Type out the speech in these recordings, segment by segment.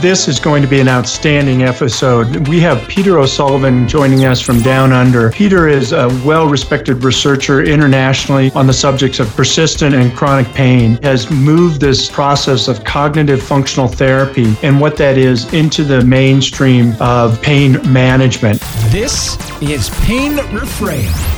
This is going to be an outstanding episode. We have Peter O'Sullivan joining us from Down Under. Peter is a well respected researcher internationally on the subjects of persistent and chronic pain, has moved this process of cognitive functional therapy and what that is into the mainstream of pain management. This is Pain Reframed.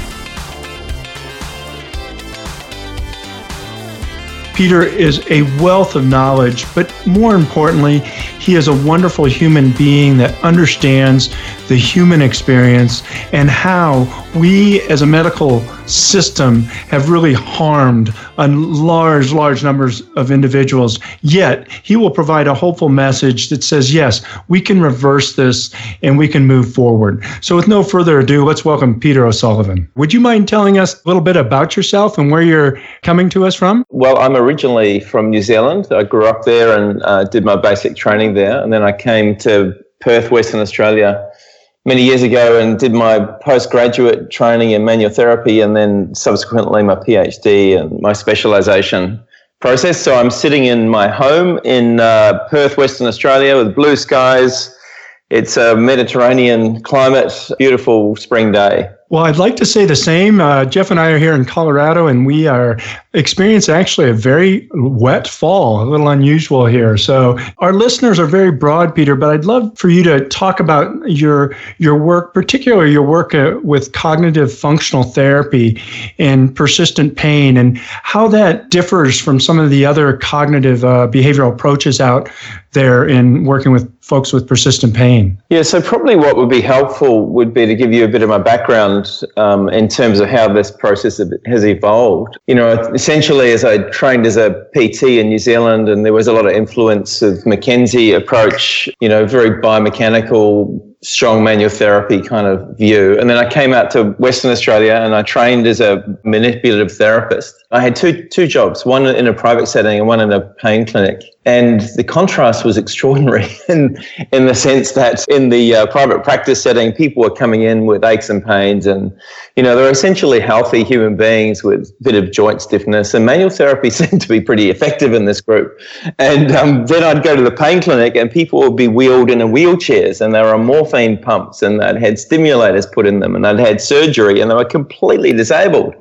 Peter is a wealth of knowledge, but more importantly, he is a wonderful human being that understands the human experience and how we as a medical system have really harmed a large, large numbers of individuals. Yet he will provide a hopeful message that says, yes, we can reverse this and we can move forward. So with no further ado, let's welcome Peter O'Sullivan. Would you mind telling us a little bit about yourself and where you're coming to us from? Well, I'm originally from New Zealand. I grew up there and uh, did my basic training there. And then I came to Perth, Western Australia many years ago and did my postgraduate training in manual therapy and then subsequently my PhD and my specialization process. So I'm sitting in my home in uh, Perth, Western Australia with blue skies. It's a Mediterranean climate, beautiful spring day. Well, I'd like to say the same. Uh, Jeff and I are here in Colorado, and we are experiencing actually a very wet fall, a little unusual here. So our listeners are very broad, Peter. But I'd love for you to talk about your your work, particularly your work uh, with cognitive functional therapy and persistent pain, and how that differs from some of the other cognitive uh, behavioral approaches out there in working with folks with persistent pain. Yeah. So probably what would be helpful would be to give you a bit of my background um, in terms of how this process has evolved. You know, essentially, as I trained as a PT in New Zealand, and there was a lot of influence of McKenzie approach. You know, very biomechanical strong manual therapy kind of view. And then I came out to Western Australia and I trained as a manipulative therapist. I had two, two jobs, one in a private setting and one in a pain clinic. And the contrast was extraordinary in, in the sense that in the uh, private practice setting, people were coming in with aches and pains and, you know, they're essentially healthy human beings with a bit of joint stiffness and manual therapy seemed to be pretty effective in this group. And um, then I'd go to the pain clinic and people would be wheeled in wheelchairs and they were more morphine pumps and they'd had stimulators put in them and they'd had surgery and they were completely disabled.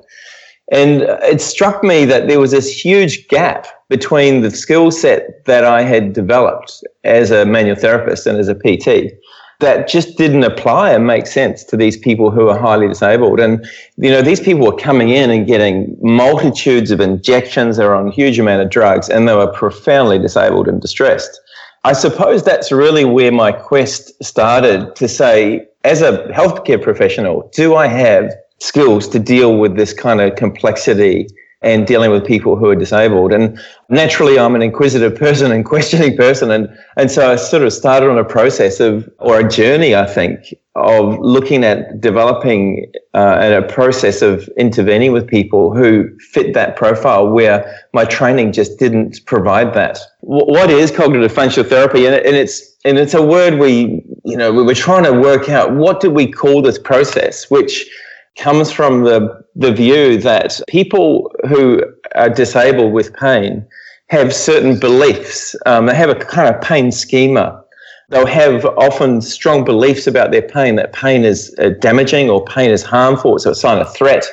And it struck me that there was this huge gap between the skill set that I had developed as a manual therapist and as a PT that just didn't apply and make sense to these people who are highly disabled. And, you know, these people were coming in and getting multitudes of injections. They were on huge amount of drugs and they were profoundly disabled and distressed. I suppose that's really where my quest started to say, as a healthcare professional, do I have skills to deal with this kind of complexity and dealing with people who are disabled. And naturally, I'm an inquisitive person and questioning person. And, and so I sort of started on a process of, or a journey, I think, of looking at developing uh, a process of intervening with people who fit that profile where my training just didn't provide that. what is cognitive functional therapy? And, and it's, and it's a word we, you know, we were trying to work out what do we call this process, which comes from the, the view that people who are disabled with pain have certain beliefs. Um, they have a kind of pain schema. They'll have often strong beliefs about their pain, that pain is uh, damaging or pain is harmful, it's a sign of threat.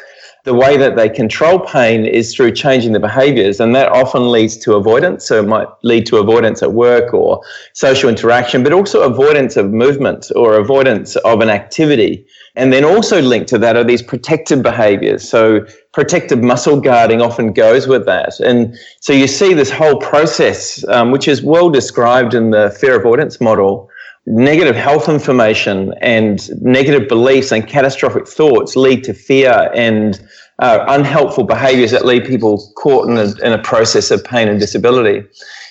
The way that they control pain is through changing the behaviors, and that often leads to avoidance. So it might lead to avoidance at work or social interaction, but also avoidance of movement or avoidance of an activity and then also linked to that are these protective behaviors. So protective muscle guarding often goes with that. And so you see this whole process, um, which is well described in the fear avoidance model. Negative health information and negative beliefs and catastrophic thoughts lead to fear and uh, unhelpful behaviors that leave people caught in a, in a process of pain and disability.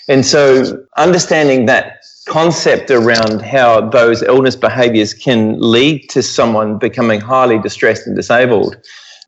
And so understanding that concept around how those illness behaviors can lead to someone becoming highly distressed and disabled.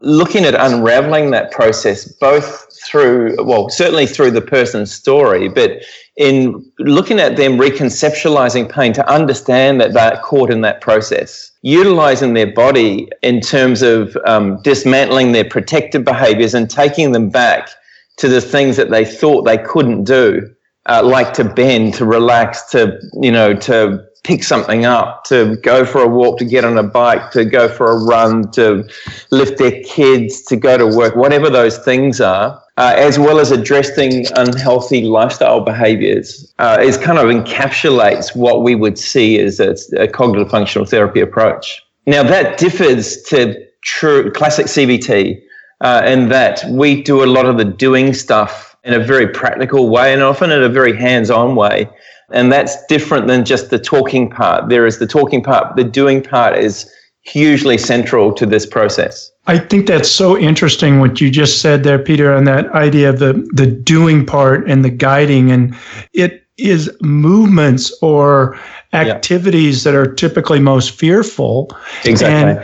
Looking at unraveling that process, both through, well, certainly through the person's story, but in looking at them reconceptualizing pain to understand that they're caught in that process, utilizing their body in terms of um, dismantling their protective behaviors and taking them back to the things that they thought they couldn't do, uh, like to bend, to relax, to, you know, to pick something up, to go for a walk, to get on a bike, to go for a run, to lift their kids, to go to work, whatever those things are, uh, as well as addressing unhealthy lifestyle behaviors, uh, is kind of encapsulates what we would see as a, a cognitive functional therapy approach. Now that differs to true classic CBT uh, in that we do a lot of the doing stuff in a very practical way and often in a very hands-on way and that's different than just the talking part. There is the talking part, the doing part is hugely central to this process. I think that's so interesting what you just said there, Peter, on that idea of the, the doing part and the guiding. And it is movements or activities that are typically most fearful. Exactly.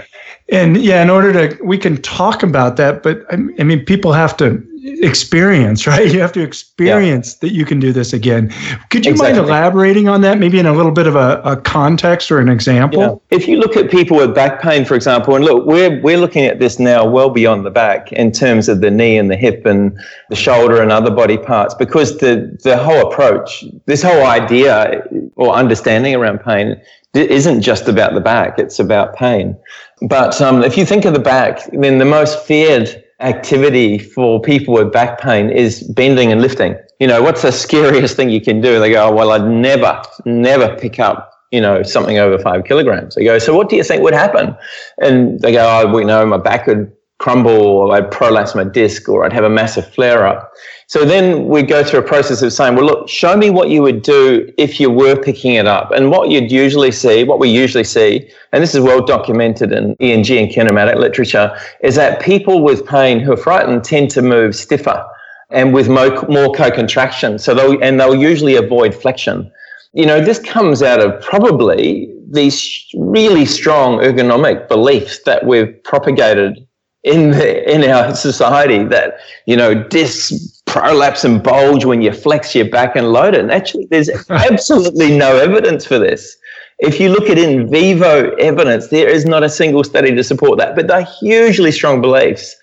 And, and yeah, in order to, we can talk about that, but I mean, people have to experience, right? You have to experience yeah. that you can do this again. Could you exactly. mind elaborating on that, maybe in a little bit of a, a context or an example? If you look at people with back pain, for example, and look, we're we're looking at this now well beyond the back in terms of the knee and the hip and the shoulder and other body parts, because the the whole approach, this whole idea or understanding around pain isn't just about the back; it's about pain. But um, if you think of the back, then the most feared activity for people with back pain is bending and lifting. You know, what's the scariest thing you can do? They go, oh, well, I'd never, never pick up, you know, something over five kilograms. They go, so what do you think would happen? And they go, oh, we know my back would crumble or I'd prolapse my disc or I'd have a massive flare up. So then we go through a process of saying, well, look, show me what you would do if you were picking it up. And what you'd usually see, what we usually see, and this is well documented in EMG and kinematic literature, is that people with pain who are frightened tend to move stiffer and with more, co-contraction. So they'll, and they'll usually avoid flexion. You know, this comes out of probably these really strong ergonomic beliefs that we've propagated in the, in our society that you know discs prolapse and bulge when you flex your back and load it. And actually, there's absolutely no evidence for this. If you look at in vivo evidence, there is not a single study to support that. But they're hugely strong beliefs.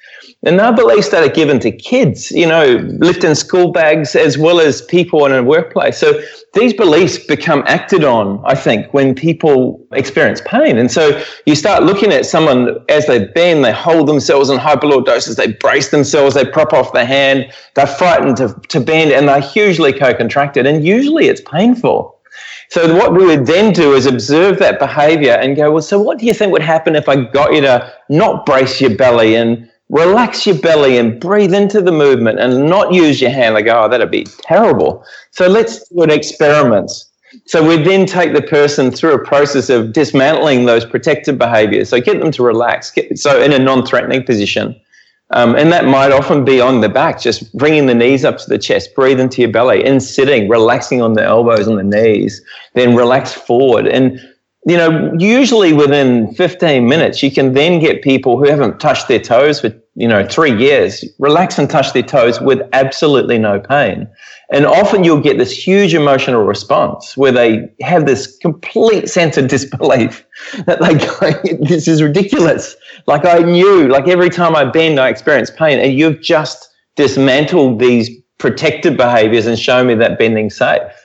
And they're beliefs that are given to kids, you know, lifting school bags as well as people in a workplace. So these beliefs become acted on, I think, when people experience pain. And so you start looking at someone as they bend, they hold themselves in hyperlordosis, they brace themselves, they prop off the hand, they're frightened to, to bend, and they're hugely co-contracted. And usually it's painful. So what we would then do is observe that behavior and go, well, so what do you think would happen if I got you to not brace your belly and relax your belly and breathe into the movement and not use your hand like, oh, that'd be terrible. So let's do an experiment. So we then take the person through a process of dismantling those protective behaviors. So get them to relax. Get, so in a non-threatening position. Um, and that might often be on the back, just bringing the knees up to the chest, breathe into your belly, and sitting, relaxing on the elbows and the knees, then relax forward. And you know, usually within 15 minutes, you can then get people who haven't touched their toes for, you know, three years, relax and touch their toes with absolutely no pain. And often you'll get this huge emotional response where they have this complete sense of disbelief that they go, this is ridiculous. Like I knew, like every time I bend, I experience pain. And you've just dismantled these protective behaviors and shown me that bending's safe.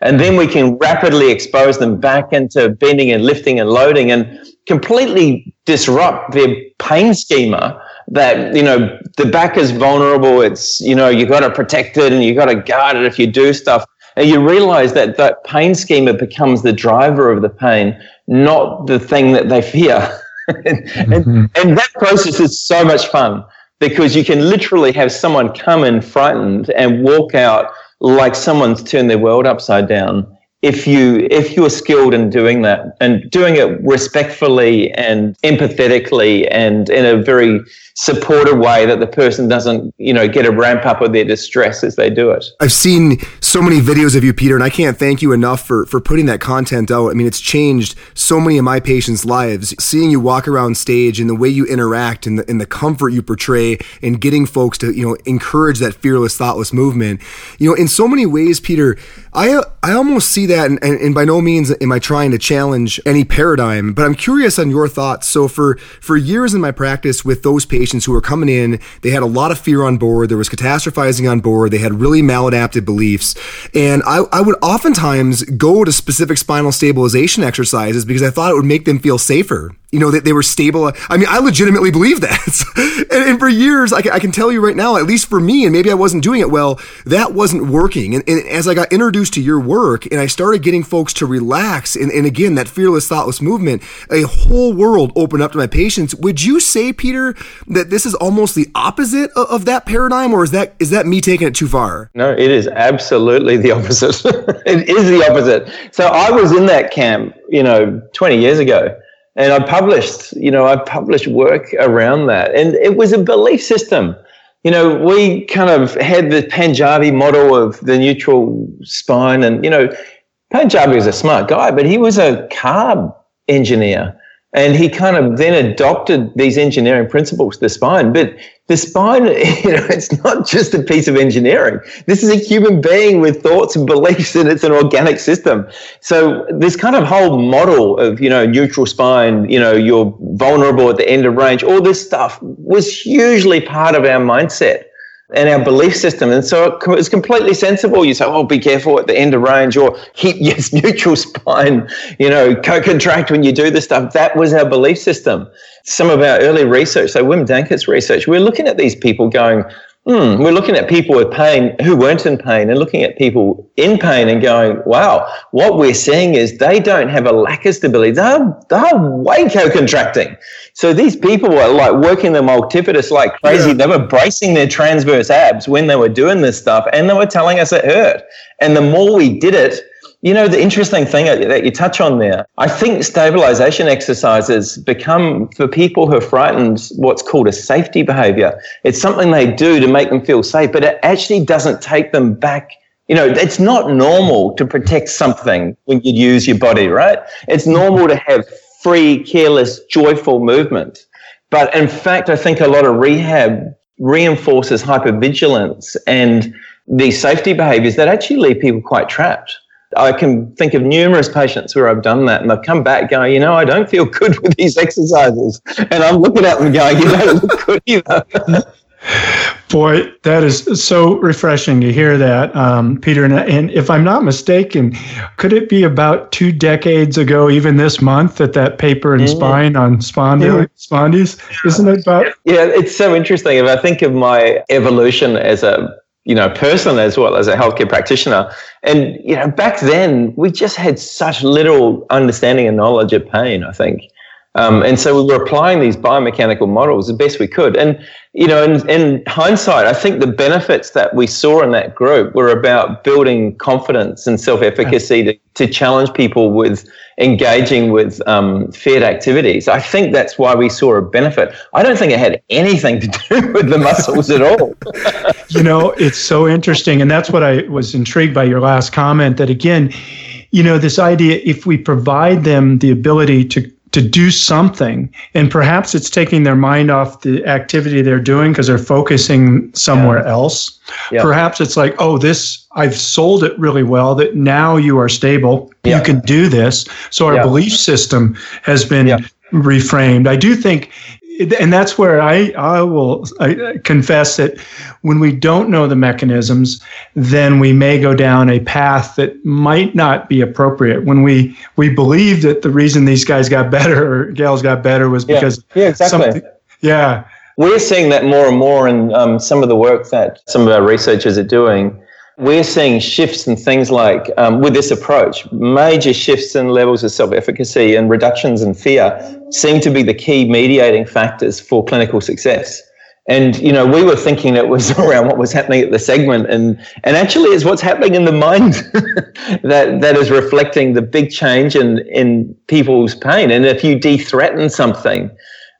And then we can rapidly expose them back into bending and lifting and loading and completely disrupt their pain schema that, you know, the back is vulnerable. It's, you know, you've got to protect it and you've got to guard it if you do stuff. And you realize that that pain schema becomes the driver of the pain, not the thing that they fear. and, mm-hmm. and, and that process is so much fun because you can literally have someone come in frightened and walk out like someone's turned their world upside down if you if you're skilled in doing that and doing it respectfully and empathetically and in a very supportive way that the person doesn't you know get a ramp up of their distress as they do it. I've seen so many videos of you peter and i can't thank you enough for for putting that content out. I mean it's changed so many of my patients lives. Seeing you walk around stage and the way you interact and the, and the comfort you portray and getting folks to you know encourage that fearless thoughtless movement. You know in so many ways peter i i almost see that, and, and, by no means am I trying to challenge any paradigm, but I'm curious on your thoughts. So for for years in my practice with those patients who were coming in, they had a lot of fear on board. There was catastrophizing on board. They had really maladaptive beliefs, and I, I would oftentimes go to specific spinal stabilization exercises because I thought it would make them feel safer you know, that they were stable. I mean, I legitimately believe that. and, and, for years, I can, I can, tell you right now, at least for me, and maybe I wasn't doing it well, that wasn't working. And, and as I got introduced to your work and I started getting folks to relax, and, and again, that fearless, thoughtless movement, a whole world opened up to my patients. Would you say, Peter, that this is almost the opposite of, of that paradigm, or is that is that me taking it too far? No, it is absolutely the opposite. it is the opposite. So I was in that camp, you know, 20 years ago and I published, you know, I published work around that, and it was a belief system. You know, we kind of had the Panjabi model of the neutral spine, and you know, Panjabi was a smart guy, but he was a carb engineer. And he kind of then adopted these engineering principles the spine. But the spine, you know, it's not just a piece of engineering. This is a human being with thoughts and beliefs, and it's an organic system. So this kind of whole model of, you know, neutral spine, you know, you're vulnerable at the end of range, all this stuff was hugely part of our mindset and our belief system. And so it's completely sensible. You say, oh, be careful at the end of range or keep your neutral spine, you know, co-contract when you do this stuff. That was our belief system. Some of our early research, so Wim Dankaerts' research, we're looking at these people going, Hmm, we're looking at people with pain who weren't in pain and looking at people in pain and going, wow, what we're seeing is they don't have a lack of stability. They're, they're way co-contracting. So these people were like working the multifidus like crazy. Yeah. They were bracing their transverse abs when they were doing this stuff and they were telling us it hurt. And the more we did it, you know, the interesting thing that you touch on there, I think stabilization exercises become for people who are frightened what's called a safety behavior. It's something they do to make them feel safe, but it actually doesn't take them back. You know, it's not normal to protect something when you use your body, right? It's normal to have free, careless, joyful movement. But in fact, I think a lot of rehab reinforces hypervigilance and these safety behaviors that actually leave people quite trapped. I can think of numerous patients where I've done that and they've come back going, you know, I don't feel good with these exercises. And I'm looking at them going, you don't look good either. Boy, that is so refreshing to hear that, um, Peter. And, and, if I'm not mistaken, could it be about two decades ago, even this month, that that paper in mm. Spine on spondy- spondies? Isn't it about? Yeah, it's so interesting. If I think of my evolution as a you know, person as well as a healthcare practitioner. And, you know, back then we just had such little understanding and knowledge of pain, I think. Um, and so we were applying these biomechanical models the best we could. And, you know, in, in, hindsight, I think the benefits that we saw in that group were about building confidence and self efficacy to, to challenge people with engaging with um, feared activities. I think that's why we saw a benefit. I don't think it had anything to do with the muscles at all. you know, it's so interesting. And that's what I was intrigued by your last comment that, again, you know, this idea if we provide them the ability to to do something. And perhaps it's taking their mind off the activity they're doing because they're focusing somewhere yeah. else. Yeah. perhaps it's like oh this i've sold it really well that now you are stable. Yeah. you can do this. So our belief system has been reframed. I do think and that's where I, I will I confess that when we don't know the mechanisms, then we may go down a path that might not be appropriate. When we we believe that the reason these guys got better or gals got better was because yeah, yeah exactly. Yeah, we're seeing that more and more in um, some of the work that some of our researchers are doing we're seeing shifts in things like, um, with this approach, major shifts in levels of self efficacy and reductions in fear seem to be the key mediating factors for clinical success. And you know, we were thinking it was around what was happening at the segment, and and actually, it's what's happening in the mind that that is reflecting the big change in in people's pain. And if you de-threaten something,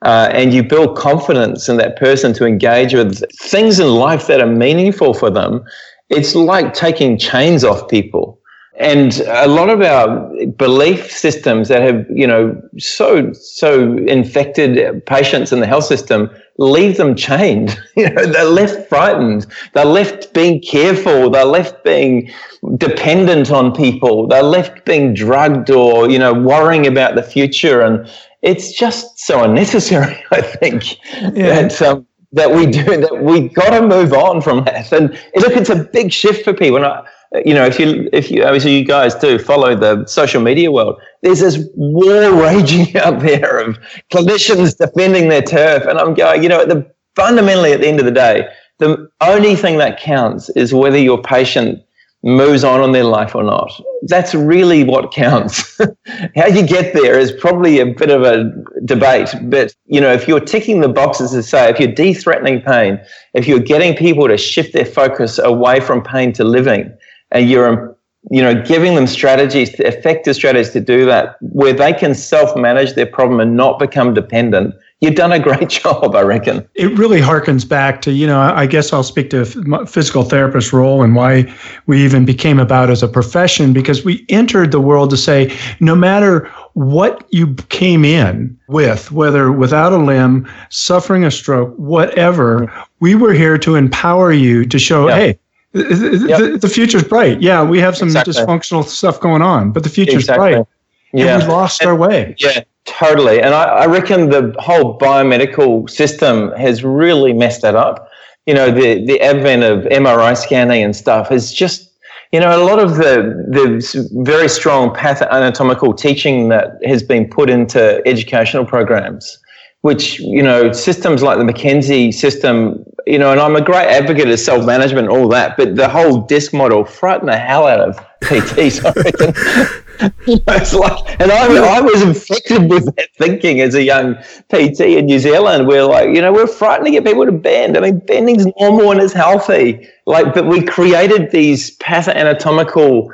uh, and you build confidence in that person to engage with things in life that are meaningful for them, it's like taking chains off people. And a lot of our belief systems that have, you know, so, so infected patients in the health system leave them chained. You know, they're left frightened. They're left being careful. They're left being dependent on people. They're left being drugged or, you know, worrying about the future. And it's just so unnecessary, I think, yeah. that, um, that we do, that we got to move on from that. And look, it's a big shift for people. And I, you know, if you, if you, obviously you guys do follow the social media world, there's this war raging out there of clinicians defending their turf. And I'm going, you know, the, fundamentally at the end of the day, the only thing that counts is whether your patient moves on in their life or not. That's really what counts. How you get there is probably a bit of a debate, but you know, if you're ticking the boxes to say, if you're de-threatening pain, if you're getting people to shift their focus away from pain to living, and you're um, you know giving them strategies effective strategies to do that where they can self-manage their problem and not become dependent you've done a great job i reckon it really harkens back to you know i guess i'll speak to physical therapist role and why we even became about as a profession because we entered the world to say no matter what you came in with whether without a limb suffering a stroke whatever we were here to empower you to show hey Yep. The, the future's bright. Yeah, we have some exactly. dysfunctional stuff going on, but the future's exactly. bright. Yeah. And we lost and, our way. Yeah, totally. And I, I reckon the whole biomedical system has really messed that up. You know, the, the advent of MRI scanning and stuff has just, you know, a lot of the, the very strong path anatomical teaching that has been put into educational programs which you know systems like the McKenzie system, you know, and I'm a great advocate of self management, all that, but the whole DISC model frightened the hell out of PTs. I reckon. it's like, and I, I was infected with that thinking as a young PT in New Zealand. We're like, you know, we're frightened to get people to bend. I mean, bending's normal and it's healthy. Like, but we created these pathoanatomical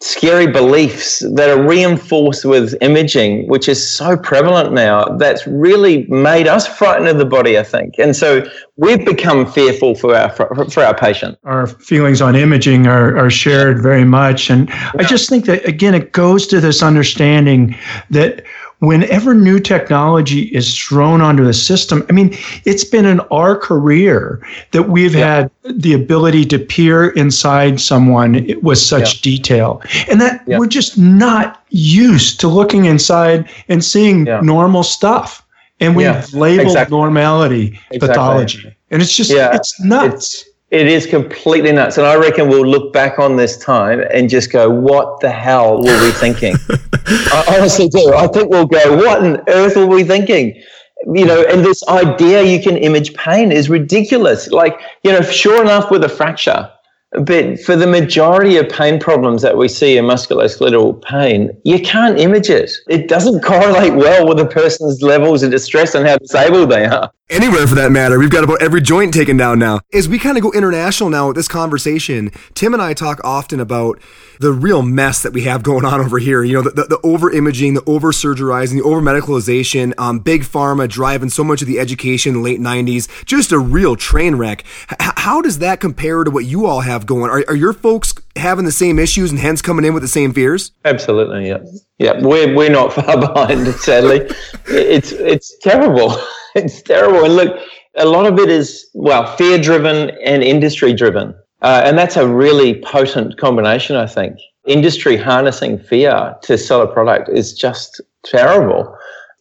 scary beliefs that are reinforced with imaging, which is so prevalent now, that's really made us frightened of the body, I think. And so we've become fearful for our for, for our patient. Our feelings on imaging are, are shared very much. And yeah. I just think that again it goes to this understanding that whenever new technology is thrown onto the system, I mean, it's been in our career that we've yeah. had the ability to peer inside someone with such yeah. detail. And that yeah. we're just not used to looking inside and seeing normal stuff. And we've labeled exactly. normality exactly. pathology. And it's just, it's nuts. It's, it is completely nuts. And I reckon we'll look back on this time and just go, what the hell were we thinking? I honestly do. I think we'll go, what on earth were we thinking? You know, and this idea you can image pain is ridiculous. Like, you know, sure enough, with a fracture, but for the majority of pain problems that we see in musculoskeletal pain, you can't image it. It doesn't correlate well with a person's levels of distress and how disabled they are. Anywhere for that matter. We've got about every joint taken down now. As we kind of go international now with this conversation, Tim and I talk often about the real mess that we have going on over here. You know, the, the, the over imaging, the over surgerizing, the over medicalization, um, big pharma driving so much of the education in the late 90s, just a real train wreck. H- how does that compare to what you all have going? Are, are your folks having the same issues and hence coming in with the same fears? Absolutely, yeah. Yeah, we're, we're not far behind, sadly. it's, it's terrible. it's terrible. And look, a lot of it is, well, fear driven and industry driven. Uh, and that's a really potent combination, I think. Industry harnessing fear to sell a product is just terrible.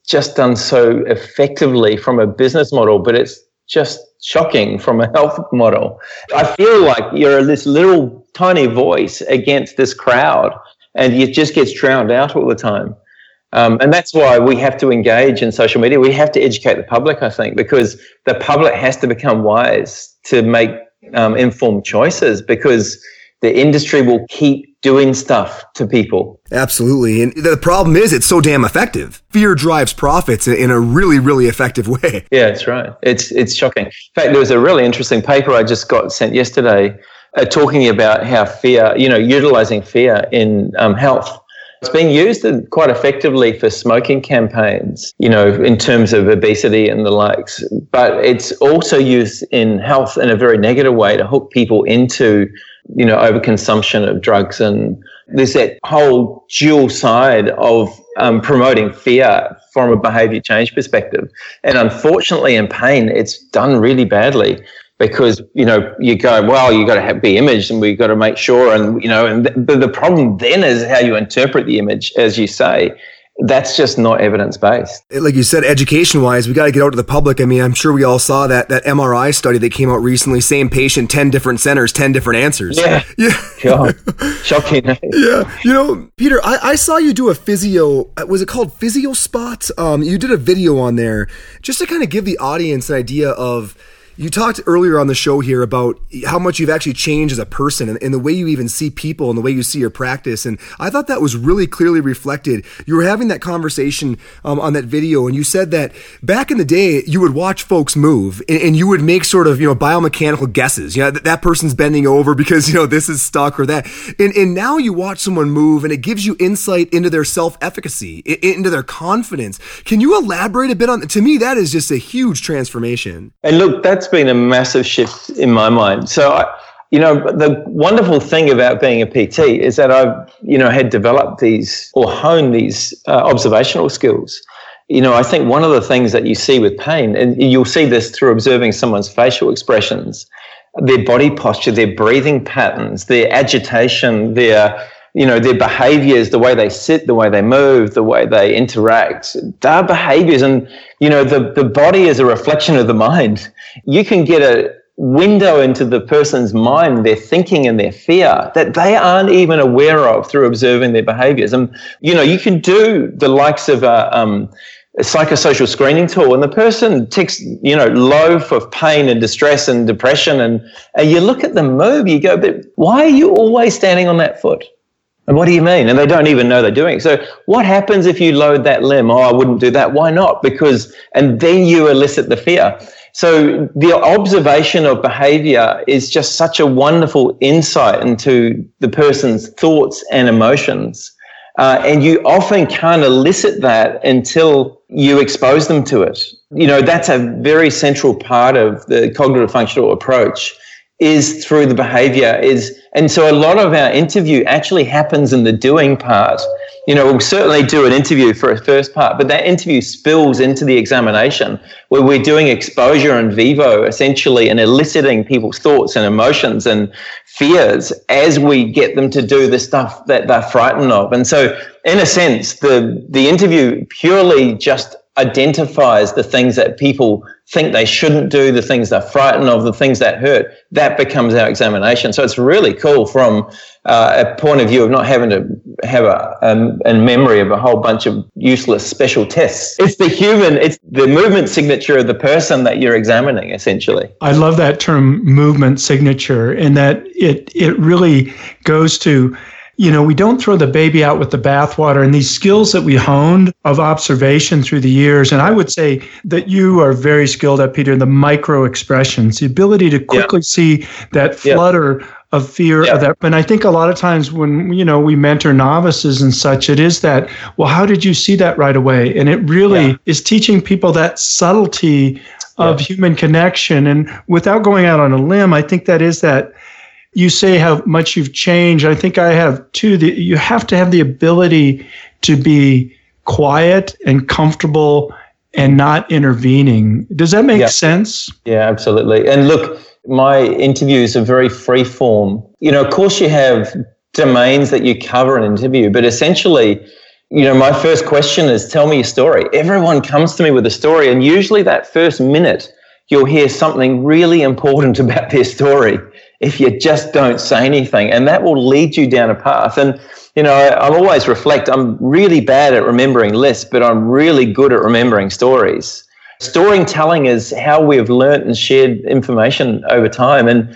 Just done so effectively from a business model, but it's just shocking from a health model. I feel like you're this little tiny voice against this crowd and it just gets drowned out all the time. Um, and that's why we have to engage in social media. We have to educate the public, I think, because the public has to become wise to make um, informed choices because the industry will keep doing stuff to people. Absolutely. And the problem is it's so damn effective. Fear drives profits in a really, really effective way. Yeah, that's right. It's, it's shocking. In fact, there was a really interesting paper I just got sent yesterday uh, talking about how fear, you know, utilizing fear in um, health it's being used quite effectively for smoking campaigns, you know, in terms of obesity and the likes. But it's also used in health in a very negative way to hook people into, you know, overconsumption of drugs. And there's that whole dual side of um, promoting fear from a behavior change perspective. And unfortunately, in pain, it's done really badly because you know you go well you got to have, be imaged and we've got to make sure and you know and th- the problem then is how you interpret the image as you say that's just not evidence based. Like you said, education wise, we got to get out to the public. I mean, I'm sure we all saw that that MRI study that came out recently. Same patient, ten different centers, ten different answers. Yeah, yeah, God. shocking. yeah, you know, Peter, I, I, saw you do a physio. Uh, was it called Physio Spot? Um, you did a video on there just to kind of give the audience an idea of you talked earlier on the show here about how much you've actually changed as a person and, and, the way you even see people and the way you see your practice. And I thought that was really clearly reflected. You were having that conversation um, on that video, and you said that back in the day, you would watch folks move and, and you would make sort of, you know, biomechanical guesses. You know, that, that person's bending over because, you know, this is stuck or that. And, and now you watch someone move and it gives you insight into their self efficacy, into their confidence. Can you elaborate a bit on To me, that is just a huge transformation. And look, that's that's been a massive shift in my mind. So, I, you know, the wonderful thing about being a PT is that I've, you know, had developed these or honed these uh, observational skills. You know, I think one of the things that you see with pain, and you'll see this through observing someone's facial expressions, their body posture, their breathing patterns, their agitation, their you know, their behaviors, the way they sit, the way they move, the way they interact, their behaviors. And, you know, the, the body is a reflection of the mind. You can get a window into the person's mind, their thinking and their fear that they aren't even aware of through observing their behaviors. And, you know, you can do the likes of a, um, a psychosocial screening tool and the person ticks, you know, low for pain and distress and depression. And, and you look at them move, you go, but why are you always standing on that foot? What do you mean? And they don't even know they're doing it. So what happens if you load that limb? Oh, I wouldn't do that. Why not? Because, and then you elicit the fear. So the observation of behavior is just such a wonderful insight into the person's thoughts and emotions. Uh, and you often can't elicit that until you expose them to it. You know, that's a very central part of the cognitive functional approach is through the behavior is and so a lot of our interview actually happens in the doing part. You know we'll certainly do an interview for a first part but that interview spills into the examination where we're doing exposure in vivo essentially and eliciting people's thoughts and emotions and fears as we get them to do the stuff that they're frightened of. And so in a sense the the interview purely just identifies the things that people think they shouldn't do, the things they're frightened of, the things that hurt, that becomes our examination. So it's really cool from uh, a point of view of not having to have a, um, a memory of a whole bunch of useless special tests. It's the human, it's the movement signature of the person that you're examining, essentially. I love that term movement signature, and that it it really goes to you know, we don't throw the baby out with the bathwater and these skills that we honed of observation through the years. And I would say that you are very skilled at, Peter, the micro expressions, the ability to quickly yeah. see that flutter yeah. of fear yeah. of that. And I think a lot of times when, you know, we mentor novices and such, it is that, well, how did you see that right away? And it really is teaching people that subtlety of human connection. And without going out on a limb, I think that is that you say how much you've changed. I think I have too. The, you have to have the ability to be quiet and comfortable and not intervening. Does that make yeah. sense? Yeah, absolutely. And look, my interviews are very free form. You know, of course, you have domains that you cover in an interview, but essentially, you know, my first question is tell me your story. Everyone comes to me with a story, and usually that first minute, you'll hear something really important about their story if you just don't say anything. And that will lead you down a path. And, you know, I, I always reflect, I'm really bad at remembering lists, but I'm really good at remembering stories. Storytelling is how we've learned and shared information over time. And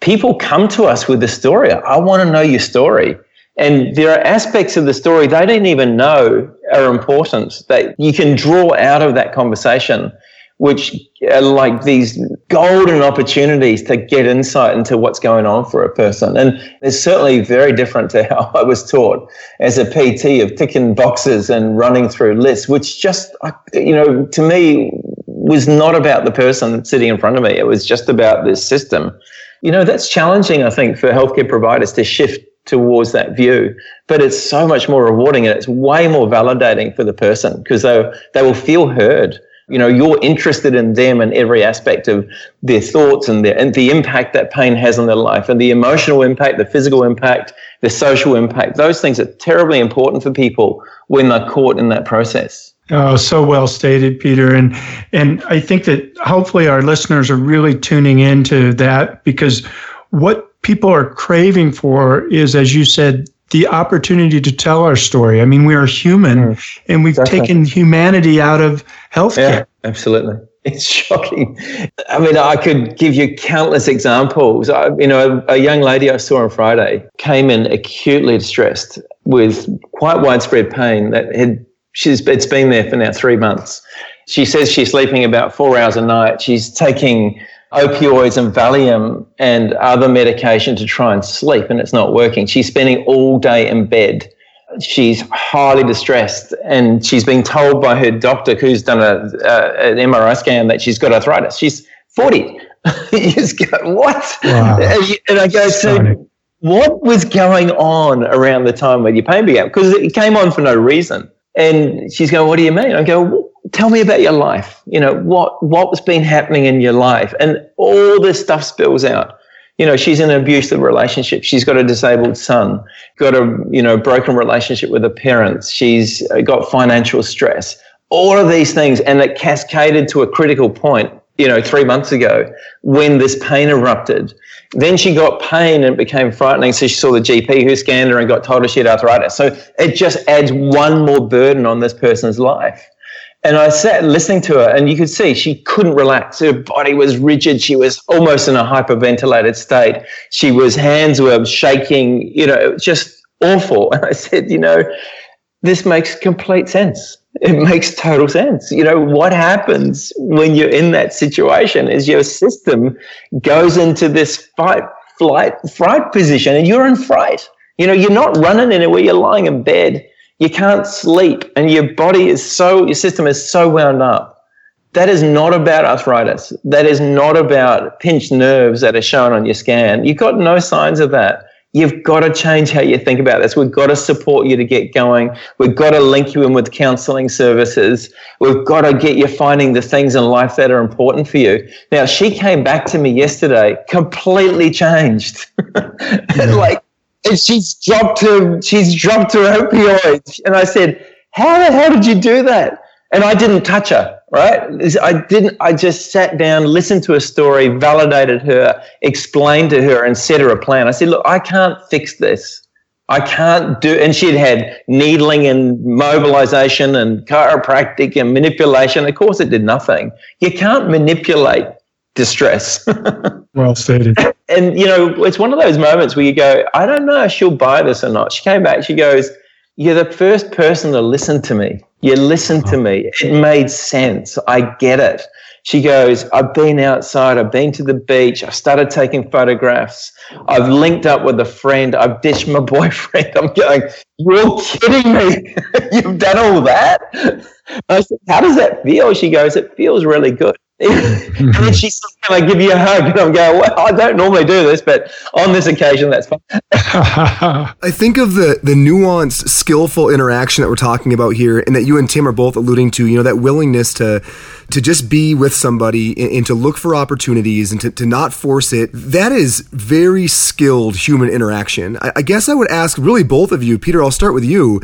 people come to us with the story. I want to know your story. And there are aspects of the story they didn't even know are important that you can draw out of that conversation, which are like these golden opportunities to get insight into what's going on for a person. And it's certainly very different to how I was taught as a PT of ticking boxes and running through lists, which just, you know, to me was not about the person sitting in front of me. It was just about this system. You know, that's challenging, I think, for healthcare providers to shift towards that view. But it's so much more rewarding and it's way more validating for the person because they, they will feel heard. You know, you're interested in them and every aspect of their thoughts and, their, and the impact that pain has on their life and the emotional impact, the physical impact, the social impact. Those things are terribly important for people when they're caught in that process. Oh, so well stated, Peter. And and I think that hopefully our listeners are really tuning into that because what people are craving for is, as you said, the opportunity to tell our story. I mean, we are human mm, and we've definitely. taken humanity out of healthcare. Yeah, absolutely. It's shocking. I mean, I could give you countless examples. I, you know, a, a young lady I saw on Friday came in acutely distressed with quite widespread pain that had she's it's been there for now three months. She says she's sleeping about four hours a night. She's taking opioids and Valium and other medication to try and sleep, and it's not working. She's spending all day in bed. She's highly distressed, and she's been told by her doctor, who's done a, an MRI scan, that she's got arthritis. She's 40. you just go, what? Wow. And I go, so what was going on around the time when your pain began? Because it came on for no reason. And she's going, what do you mean? I go, tell me about your life. You know, what, what's been happening in your life? And all this stuff spills out. You know, she's in an abusive relationship. She's got a disabled son, got a, you know, broken relationship with her parents. She's got financial stress, all of these things. And it cascaded to a critical point, you know, three months ago when this pain erupted. Then she got pain and it became frightening. So she saw the GP who scanned her and got told her she had arthritis. So it just adds one more burden on this person's life. And I sat listening to her, and you could see she couldn't relax. Her body was rigid. She was almost in a hyperventilated state. She was, hands were shaking, you know, just awful. And I said, you know, this makes complete sense. It makes total sense. You know, what happens when you're in that situation is your system goes into this fight, flight, fright position, and you're in fright. You know, you're not running anywhere, you're lying in bed you can't sleep and your body is so, your system is so wound up. That is not about arthritis. That is not about pinched nerves that are shown on your scan. You've got no signs of that. You've got to change how you think about this. We've got to support you to get going. We've got to link you in with counseling services. We've got to get you finding the things in life that are important for you. Now, she came back to me yesterday completely changed. like, and she's dropped her she's dropped her opioids and i said how the hell did you do that? And i didn't touch her right? I didn't i just sat down listened to a story validated her explained to her and set her a plan. I said look i can't fix this. I can't do and she'd had needling and mobilization and chiropractic and manipulation. Of course it did nothing. You can't manipulate distress. Well stated and you know, it's one of those moments where you go, I don't know if she'll buy this or not. She came back, she goes, You're the first person to listen to me. You listened to me. It made sense. I get it. She goes, I've been outside, I've been to the beach, I've started taking photographs, I've linked up with a friend, I've dished my boyfriend. I'm going, You're kidding me. You've done all that? I said, How does that feel? She goes, It feels really good and then she says, Can I give you a hug? And I'm going, Well, I don't normally do this, but on this occasion, that's fine. I think of the, the nuanced, skillful interaction that we're talking about here, and that you and Tim are both alluding to, you know, that willingness to to just be with somebody and, and to look for opportunities and to, to not force it. That is very skilled human interaction. I, I guess I would ask really both of you, Peter, I'll start with you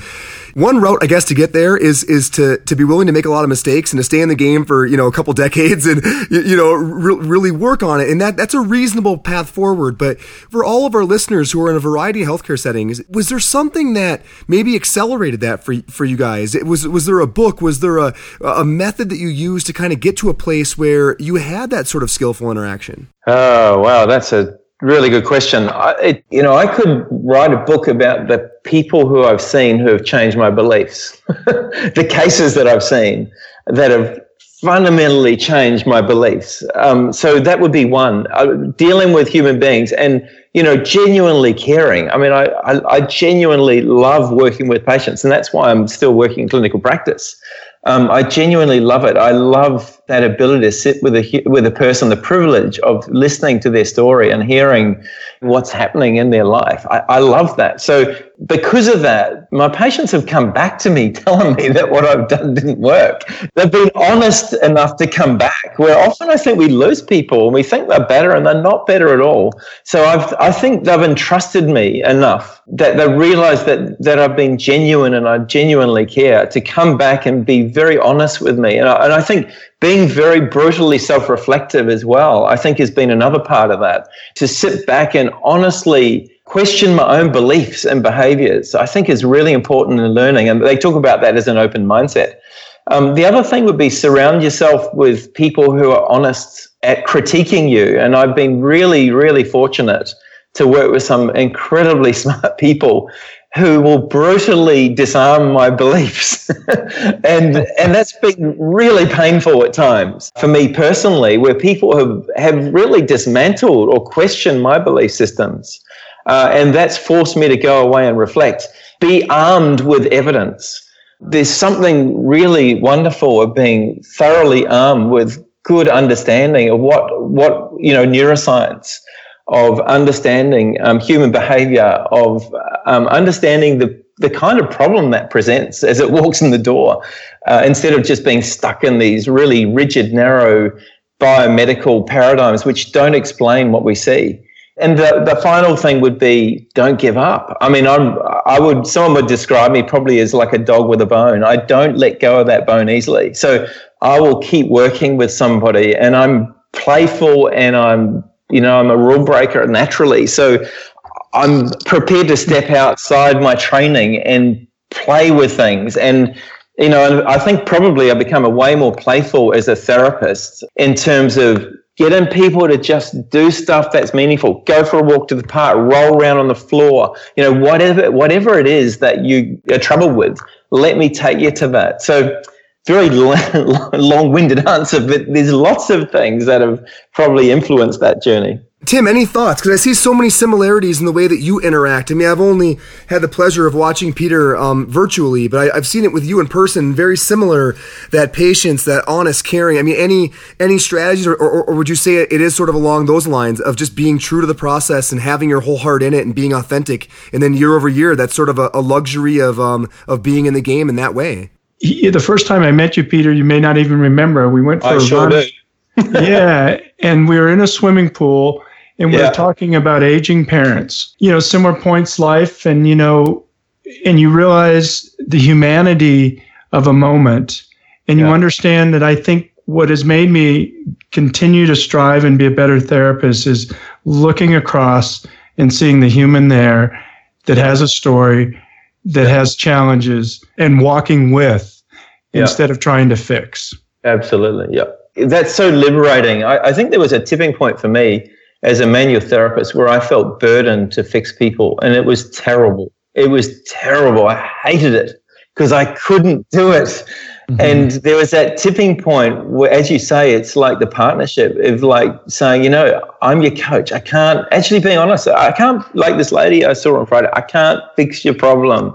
one route, I guess, to get there is is to to be willing to make a lot of mistakes and to stay in the game for you know a couple decades and you know re- really work on it. And that that's a reasonable path forward. But for all of our listeners who are in a variety of healthcare settings, was there something that maybe accelerated that for for you guys? It was was there a book? Was there a a method that you used to kind of get to a place where you had that sort of skillful interaction? Oh wow, that's a really good question. I, it, you know, I could write a book about the people who I've seen who have changed my beliefs, the cases that I've seen that have fundamentally changed my beliefs. Um, so that would be one. Uh, dealing with human beings and you know genuinely caring. I mean, I, I, I genuinely love working with patients, and that's why I'm still working in clinical practice. Um, I genuinely love it. I love that ability to sit with a with a person, the privilege of listening to their story and hearing what's happening in their life. I, I love that. So because of that, my patients have come back to me telling me that what I've done didn't work. They've been honest enough to come back. Where often I think we lose people and we think they're better and they're not better at all. So I've, I think they've entrusted me enough that they realize that, that I've been genuine and I genuinely care to come back and be very honest with me. And I, and I think being very brutally self reflective as well, I think has been another part of that. To sit back and honestly question my own beliefs and behaviors, I think is really important in learning. And they talk about that as an open mindset. Um, the other thing would be surround yourself with people who are honest at critiquing you. And I've been really, really fortunate to work with some incredibly smart people who will brutally disarm my beliefs. and and that's been really painful at times for me personally, where people have, have really dismantled or questioned my belief systems. Uh, and that's forced me to go away and reflect. Be armed with evidence. There's something really wonderful of being thoroughly armed with good understanding of what, what you know, neuroscience, of understanding um, human behavior, of um, understanding the, the kind of problem that presents as it walks in the door, uh, instead of just being stuck in these really rigid, narrow biomedical paradigms which don't explain what we see. And the, the final thing would be don't give up. I mean, I'm, I would, someone would describe me probably as like a dog with a bone. I don't let go of that bone easily. So I will keep working with somebody and I'm playful and I'm, you know, I'm a rule breaker naturally. So I'm prepared to step outside my training and play with things. And, you know, I think probably I become a way more playful as a therapist in terms of getting people to just do stuff that's meaningful go for a walk to the park roll around on the floor you know whatever whatever it is that you are troubled with let me take you to that so very long-winded answer but there's lots of things that have probably influenced that journey Tim, any thoughts? Because I see so many similarities in the way that you interact. I mean, I've only had the pleasure of watching Peter um, virtually, but I, have seen it with you in person. Very similar. That patience, that honest caring. I mean, any any strategies, or, or, or would you say it is sort of along those lines of just being true to the process and having your whole heart in it and being authentic, and then year over year, that's sort of a, a luxury of um, of being in the game in that way. The first time I met you, Peter, you may not even remember. We went for I a sure run. yeah, and we were in a swimming pool and we're yeah. talking about aging parents. You know, similar points life, and you know, and you realize the humanity of a moment, and you understand that I think what has made me continue to strive and be a better therapist is looking across and seeing the human there that has a story, that has challenges, and walking with yeah. instead of trying to fix. Absolutely. Yeah. That's so liberating. I, I think there was a tipping point for me as a manual therapist where I felt burdened to fix people. And it was terrible. It was terrible. I hated it because I couldn't do it. Mm-hmm. And there was that tipping point where, as you say, it's like the partnership of like saying, you know, I'm your coach. I can't, actually being honest, I can't, like this lady I saw on Friday, I can't fix your problem.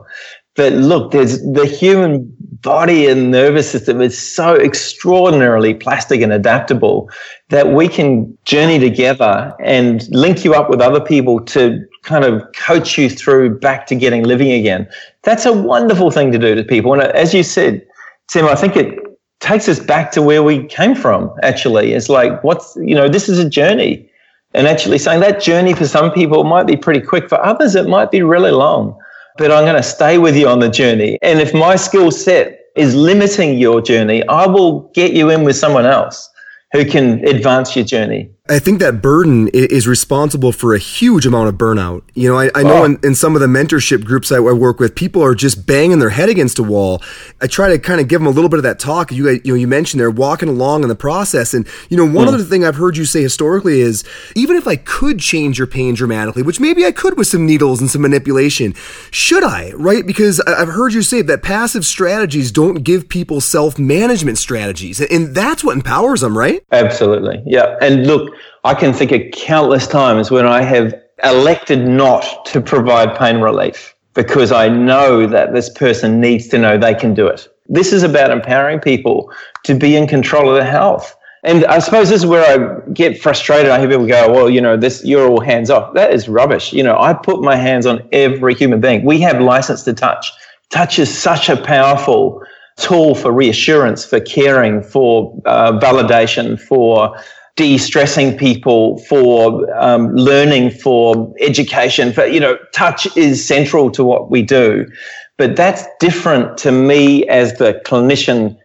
But look, there's the human body and nervous system is so extraordinarily plastic and adaptable that we can journey together and link you up with other people to kind of coach you through back to getting living again. That's a wonderful thing to do to people. And as you said, Tim, I think it takes us back to where we came from, actually. It's like, what's, you know, this is a journey. And actually saying that journey for some people might be pretty quick. For others, it might be really long but I'm going to stay with you on the journey. And if my skill set is limiting your journey, I will get you in with someone else who can advance your journey. I think that burden is responsible for a huge amount of burnout. You know, I, I know oh. in, in, some of the mentorship groups I work with, people are just banging their head against a wall. I try to kind of give them a little bit of that talk. You you know, you mentioned they're walking along in the process, and you know, one mm. other thing I've heard you say historically is even if I could change your pain dramatically, which maybe I could with some needles and some manipulation, should I? Right? Because I've heard you say that passive strategies don't give people self management strategies, and that's what empowers them, right? Absolutely, yeah. And look, I can think of countless times when I have elected not to provide pain relief because I know that this person needs to know they can do it. This is about empowering people to be in control of their health. And I suppose this is where I get frustrated. I hear people go, well, you know, this, you're all hands off. That is rubbish. You know, I put my hands on every human being. We have license to touch. Touch is such a powerful tool for reassurance, for caring, for uh, validation, for de-stressing people for um, learning for education for you know touch is central to what we do. But that's different to me as the clinician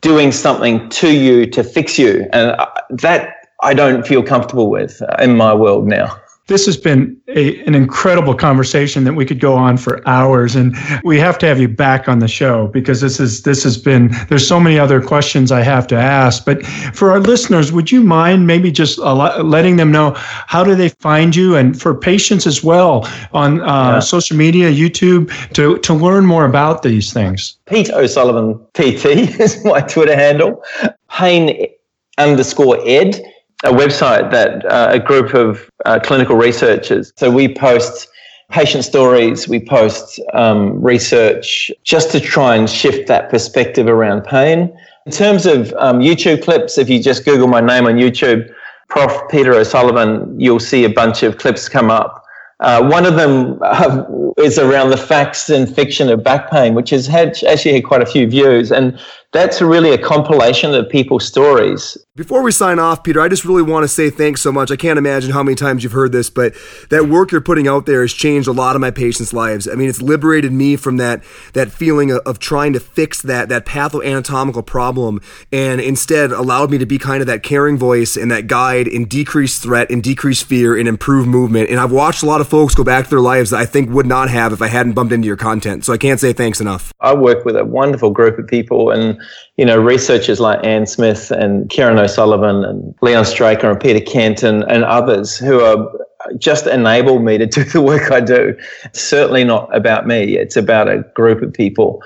doing something to you to fix you. And uh, that i don't feel comfortable with in my world now this has been a, an incredible conversation that we could go on for hours, and we have to have you back on the show because this is this has been. There's so many other questions I have to ask, but for our listeners, would you mind maybe just letting them know how do they find you, and for patients as well on uh, yeah. social media, YouTube, to to learn more about these things. Pete O'Sullivan PT is my Twitter handle. Pain underscore ed a website that uh, a group of uh, clinical researchers. So we post patient stories, we post um, research just to try and shift that perspective around pain. In terms of um, YouTube clips, if you just Google my name on YouTube, Prof. Peter O'Sullivan, you'll see a bunch of clips come up. Uh, one of them uh, is around the facts and fiction of back pain, which has had actually had quite a few views. And that's really a compilation of people's stories. Before we sign off, Peter, I just really want to say thanks so much. I can't imagine how many times you've heard this, but that work you're putting out there has changed a lot of my patients' lives. I mean, it's liberated me from that that feeling of, of trying to fix that that pathoanatomical problem, and instead allowed me to be kind of that caring voice and that guide in decreased threat and decreased fear and improved movement. And I've watched a lot of folks go back to their lives that I think would not have if I hadn't bumped into your content. So I can't say thanks enough. I work with a wonderful group of people and you know, researchers like Anne Smith and Kieran O'Sullivan and Leon Straker and Peter Kent and, and others who are just enable me to do the work I do. It's certainly not about me. It's about a group of people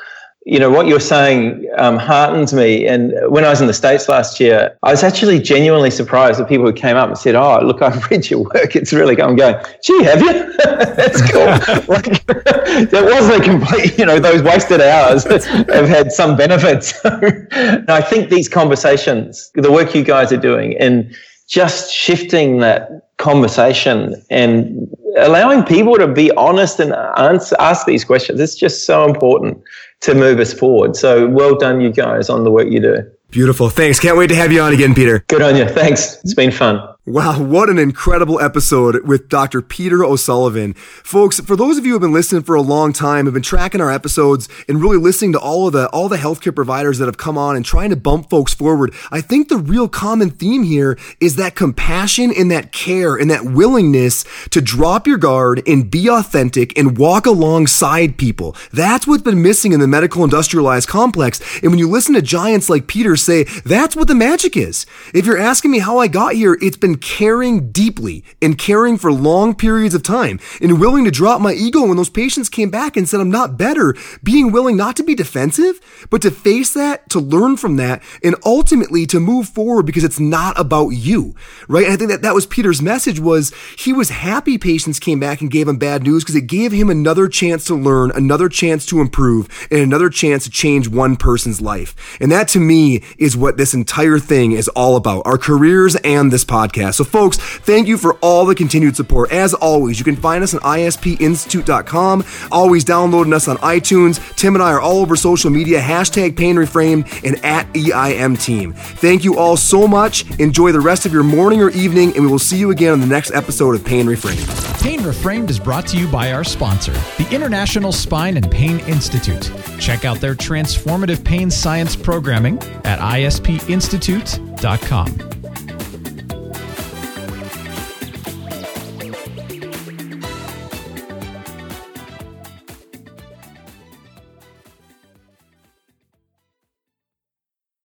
you know, what you're saying um, heartens me. And when I was in the States last year, I was actually genuinely surprised at people who came up and said, Oh, look, I've read your work. It's really going, going, gee, have you? That's cool. like, that wasn't a complete, you know, those wasted hours have had some benefits. I think these conversations, the work you guys are doing, and just shifting that conversation and allowing people to be honest and answer, ask these questions, it's just so important to move us forward. So well done, you guys, on the work you do. Beautiful. Thanks. Can't wait to have you on again, Peter. Good on you. Thanks. It's been fun. Wow, what an incredible episode with Dr. Peter O'Sullivan. Folks, for those of you who have been listening for a long time, have been tracking our episodes and really listening to all of the all the healthcare providers that have come on and trying to bump folks forward, I think the real common theme here is that compassion and that care and that willingness to drop your guard and be authentic and walk alongside people. That's what's been missing in the medical industrialized complex. And when you listen to giants like Peter say, that's what the magic is. If you're asking me how I got here, it's been caring deeply and caring for long periods of time and willing to drop my ego when those patients came back and said, I'm not better, being willing not to be defensive, but to face that, to learn from that, and ultimately to move forward because it's not about you, right? And I think that that was Peter's message was he was happy patients came back and gave him bad news because it gave him another chance to learn, another chance to improve, and another chance to change one person's life. And that to me is what this entire thing is all about, our careers and this podcast. So, folks, thank you for all the continued support. As always, you can find us on ispinstitute.com, always downloading us on iTunes. Tim and I are all over social media, hashtag pain reframed and at EIM team. Thank you all so much. Enjoy the rest of your morning or evening, and we will see you again on the next episode of Pain Reframed. Pain Reframed is brought to you by our sponsor, the International Spine and Pain Institute. Check out their transformative pain science programming at ispinstitute.com.